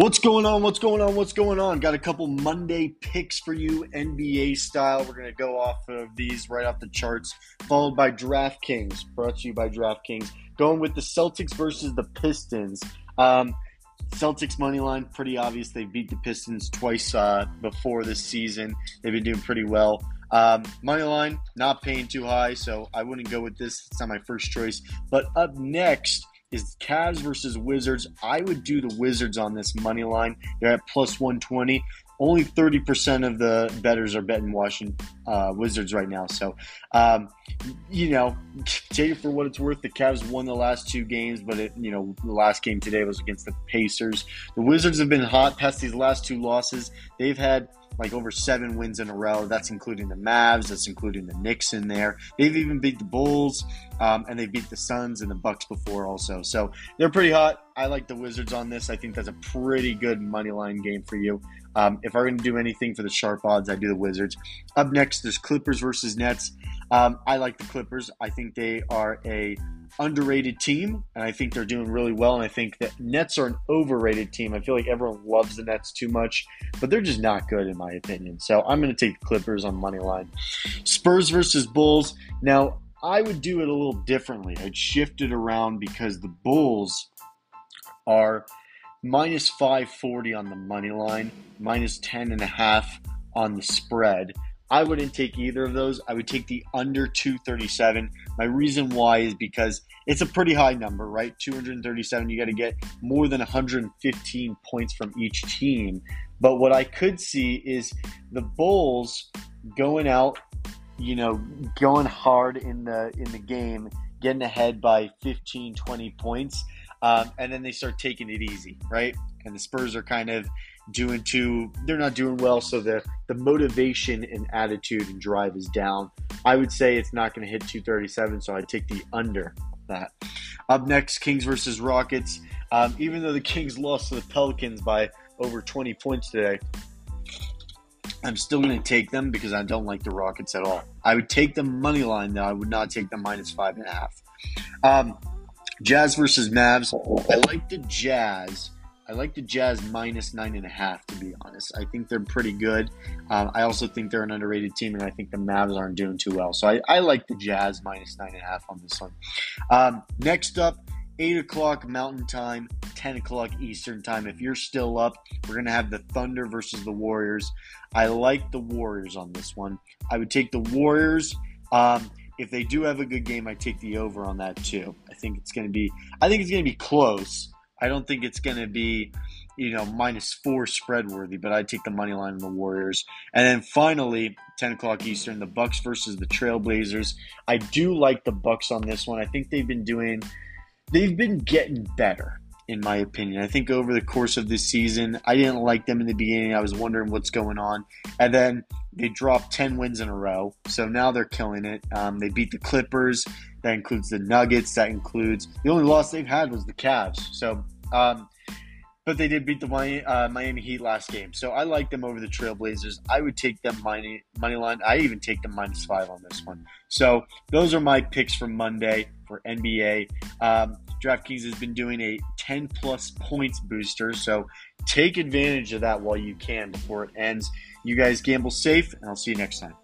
What's going on? What's going on? What's going on? Got a couple Monday picks for you, NBA style. We're going to go off of these right off the charts, followed by DraftKings, brought to you by DraftKings. Going with the Celtics versus the Pistons. Um, Celtics money line, pretty obvious. They beat the Pistons twice uh, before this season. They've been doing pretty well. Um, money line, not paying too high, so I wouldn't go with this. It's not my first choice. But up next, is Cavs versus Wizards. I would do the Wizards on this money line. They're at plus 120. Only 30% of the bettors are betting Washington uh, Wizards right now. So, um, you know, take it for what it's worth. The Cavs won the last two games, but it, you know, the last game today was against the Pacers. The Wizards have been hot past these last two losses. They've had like over seven wins in a row. That's including the Mavs. That's including the Knicks in there. They've even beat the Bulls, um, and they beat the Suns and the Bucks before also. So they're pretty hot. I like the Wizards on this. I think that's a pretty good money line game for you. Um, if I'm going to do anything for the sharp odds, I do the Wizards. Up next, there's Clippers versus Nets. Um, I like the Clippers. I think they are a underrated team, and I think they're doing really well. And I think that Nets are an overrated team. I feel like everyone loves the Nets too much, but they're just not good in my opinion. So I'm going to take the Clippers on money line. Spurs versus Bulls. Now I would do it a little differently. I'd shift it around because the Bulls are minus 540 on the money line, minus 10 and a half on the spread. I wouldn't take either of those. I would take the under 237. My reason why is because it's a pretty high number, right? 237. You got to get more than 115 points from each team. But what I could see is the Bulls going out, you know, going hard in the in the game, getting ahead by 15, 20 points, um, and then they start taking it easy, right? And the Spurs are kind of doing too they're not doing well so the the motivation and attitude and drive is down. I would say it's not going to hit 237 so i'd take the under that. Up next kings versus rockets. Um, even though the kings lost to the pelicans by over 20 points today i'm still going to take them because i don't like the rockets at all. I would take the money line though. I would not take the minus five and a half. Um, jazz versus mavs. I like the jazz I like the Jazz minus nine and a half, to be honest. I think they're pretty good. Um, I also think they're an underrated team, and I think the Mavs aren't doing too well. So I, I like the Jazz minus nine and a half on this one. Um, next up, 8 o'clock Mountain Time, 10 o'clock Eastern Time. If you're still up, we're going to have the Thunder versus the Warriors. I like the Warriors on this one. I would take the Warriors. Um, if they do have a good game, I take the over on that too. I think it's going to be. I think it's going to be close. I don't think it's going to be, you know, minus four spread worthy, but I'd take the money line on the Warriors. And then finally, 10 o'clock Eastern, the Bucks versus the Trailblazers. I do like the Bucks on this one. I think they've been doing, they've been getting better in my opinion. I think over the course of this season, I didn't like them in the beginning. I was wondering what's going on. And then they dropped 10 wins in a row. So now they're killing it. Um, they beat the Clippers. That includes the Nuggets. That includes the only loss they've had was the Cavs. So, um, but they did beat the Miami, uh, Miami, Heat last game. So I like them over the Trailblazers. I would take them money, money line. I even take them minus five on this one. So those are my picks for Monday for NBA. Um, DraftKings has been doing a 10 plus points booster. So take advantage of that while you can before it ends. You guys gamble safe, and I'll see you next time.